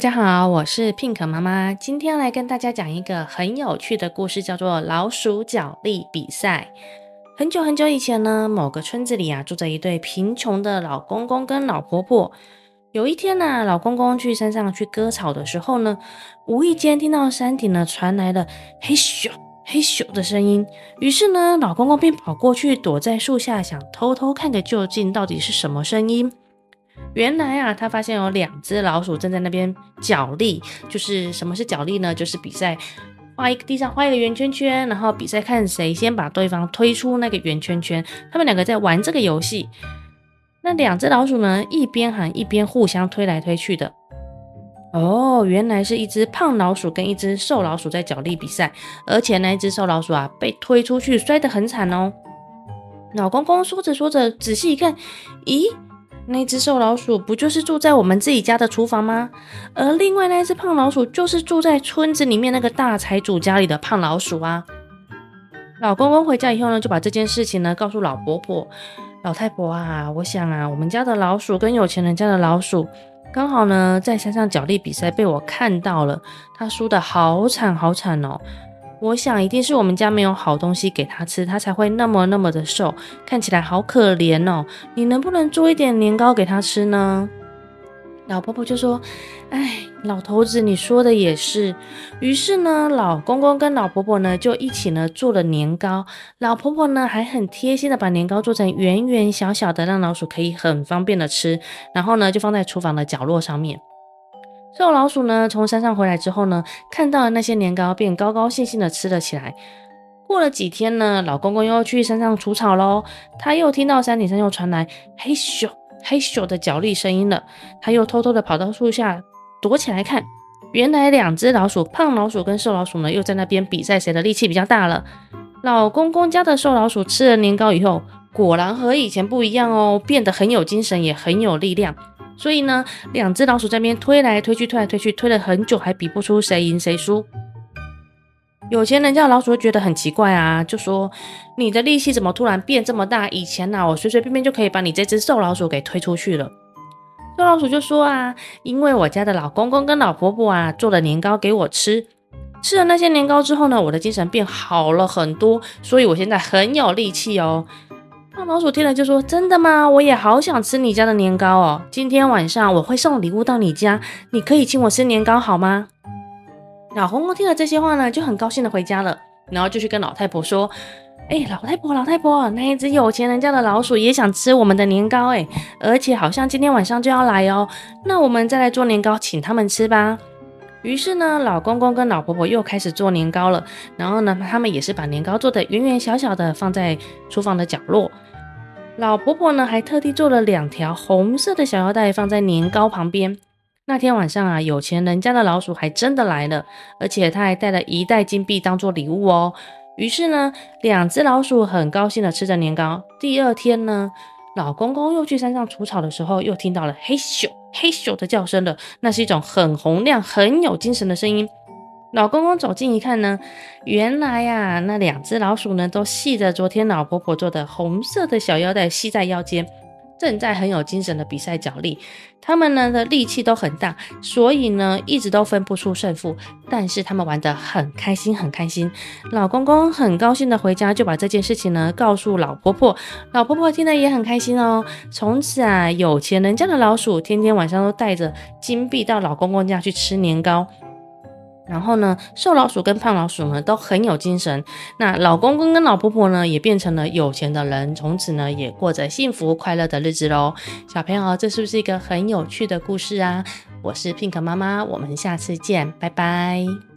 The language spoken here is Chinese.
大家好，我是 Pink 妈妈，今天来跟大家讲一个很有趣的故事，叫做老鼠角力比赛。很久很久以前呢，某个村子里啊，住着一对贫穷的老公公跟老婆婆。有一天呢、老公公去山上去割草的时候呢，无意间听到山顶呢传来了嘿咻嘿咻的声音，于是呢，老公公便跑过去躲在树下，想偷偷看个究竟，到底是什么声音。原来啊，他发现有两只老鼠正在那边角力。就是什么是角力呢？就是比赛画一个地上画一个圆圈圈，然后比赛看谁先把对方推出那个圆圈圈。他们两个在玩这个游戏。那两只老鼠呢，一边喊一边互相推来推去的。哦，原来是一只胖老鼠跟一只瘦老鼠在角力比赛，而且那一只瘦老鼠啊被推出去，摔得很惨哦。老公公说着说着，仔细一看，咦？那只瘦老鼠不就是住在我们自己家的厨房吗？而另外那只胖老鼠就是住在村子里面那个大财主家里的胖老鼠啊。老公公回家以后呢，就把这件事情呢告诉老婆婆。老太婆啊，我想啊，我们家的老鼠跟有钱人家的老鼠刚好呢在山上角力比赛被我看到了，他输得好惨好惨哦。我想一定是我们家没有好东西给他吃，他才会那么那么的瘦，看起来好可怜哦。你能不能做一点年糕给他吃呢？老婆婆就说：“哎，老头子，你说的也是。”于是呢，老公公跟老婆婆呢就一起呢做了年糕。老婆婆呢还很贴心的把年糕做成圆圆小小的，让老鼠可以很方便的吃。然后呢就放在厨房的角落上面。瘦老鼠呢，从山上回来之后呢，看到了那些年糕，便高高兴兴的吃了起来。过了几天呢，老公公又去山上除草喽，他又听到山顶上又传来嘿咻嘿咻的脚力声音了，他又偷偷的跑到树下躲起来看，原来两只老鼠，胖老鼠跟瘦老鼠呢，又在那边比赛谁的力气比较大了。老公公家的瘦老鼠吃了年糕以后，果然和以前不一样哦，变得很有精神，也很有力量。所以呢，两只老鼠在那边推来推去，推来推去，推了很久，还比不出谁赢谁输。有钱人家老鼠觉得很奇怪啊，就说：“你的力气怎么突然变这么大？以前呢，我随随便便就可以把你这只瘦老鼠给推出去了。”瘦老鼠就说：“啊，因为我家的老公公跟老婆婆啊，做了年糕给我吃，吃了那些年糕之后呢，我的精神变好了很多，所以我现在很有力气哦。”胖老鼠听了就说：“真的吗？我也好想吃你家的年糕哦！今天晚上我会送礼物到你家，你可以请我吃年糕好吗？”老公公听了这些话呢，就很高兴的回家了，然后就去跟老太婆说：“哎，老太婆，老太婆，那一只有钱人家的老鼠也想吃我们的年糕，哎，而且好像今天晚上就要来哦。那我们再来做年糕请他们吃吧。”于是呢，老公公跟老婆婆又开始做年糕了。然后呢，他们也是把年糕做的圆圆小小的，放在厨房的角落。老婆婆呢，还特地做了两条红色的小腰带，放在年糕旁边。那天晚上啊，有钱人家的老鼠还真的来了，而且他还带了一袋金币当做礼物哦。于是呢，两只老鼠很高兴的吃着年糕。第二天呢，老公公又去山上除草的时候，又听到了嘿咻。嘿咻的叫声了，那是一种很洪亮、很有精神的声音。老公公走近一看呢，原来呀、那两只老鼠呢，都系着昨天老婆婆做的红色的小腰带，系在腰间。正在很有精神的比赛脚力，他们呢的力气都很大，所以呢一直都分不出胜负。但是他们玩得很开心，很开心。老公公很高兴的回家，就把这件事情呢告诉老婆婆。老婆婆听了也很开心哦。从此啊，有钱人家的老鼠天天晚上都带着金币到老公公家去吃年糕。然后呢，瘦老鼠跟胖老鼠呢都很有精神。那老公公跟老婆婆呢也变成了有钱的人，从此呢也过着幸福快乐的日子喽。小朋友，这是不是一个很有趣的故事啊？我是 Pink 妈妈，我们下次见，拜拜。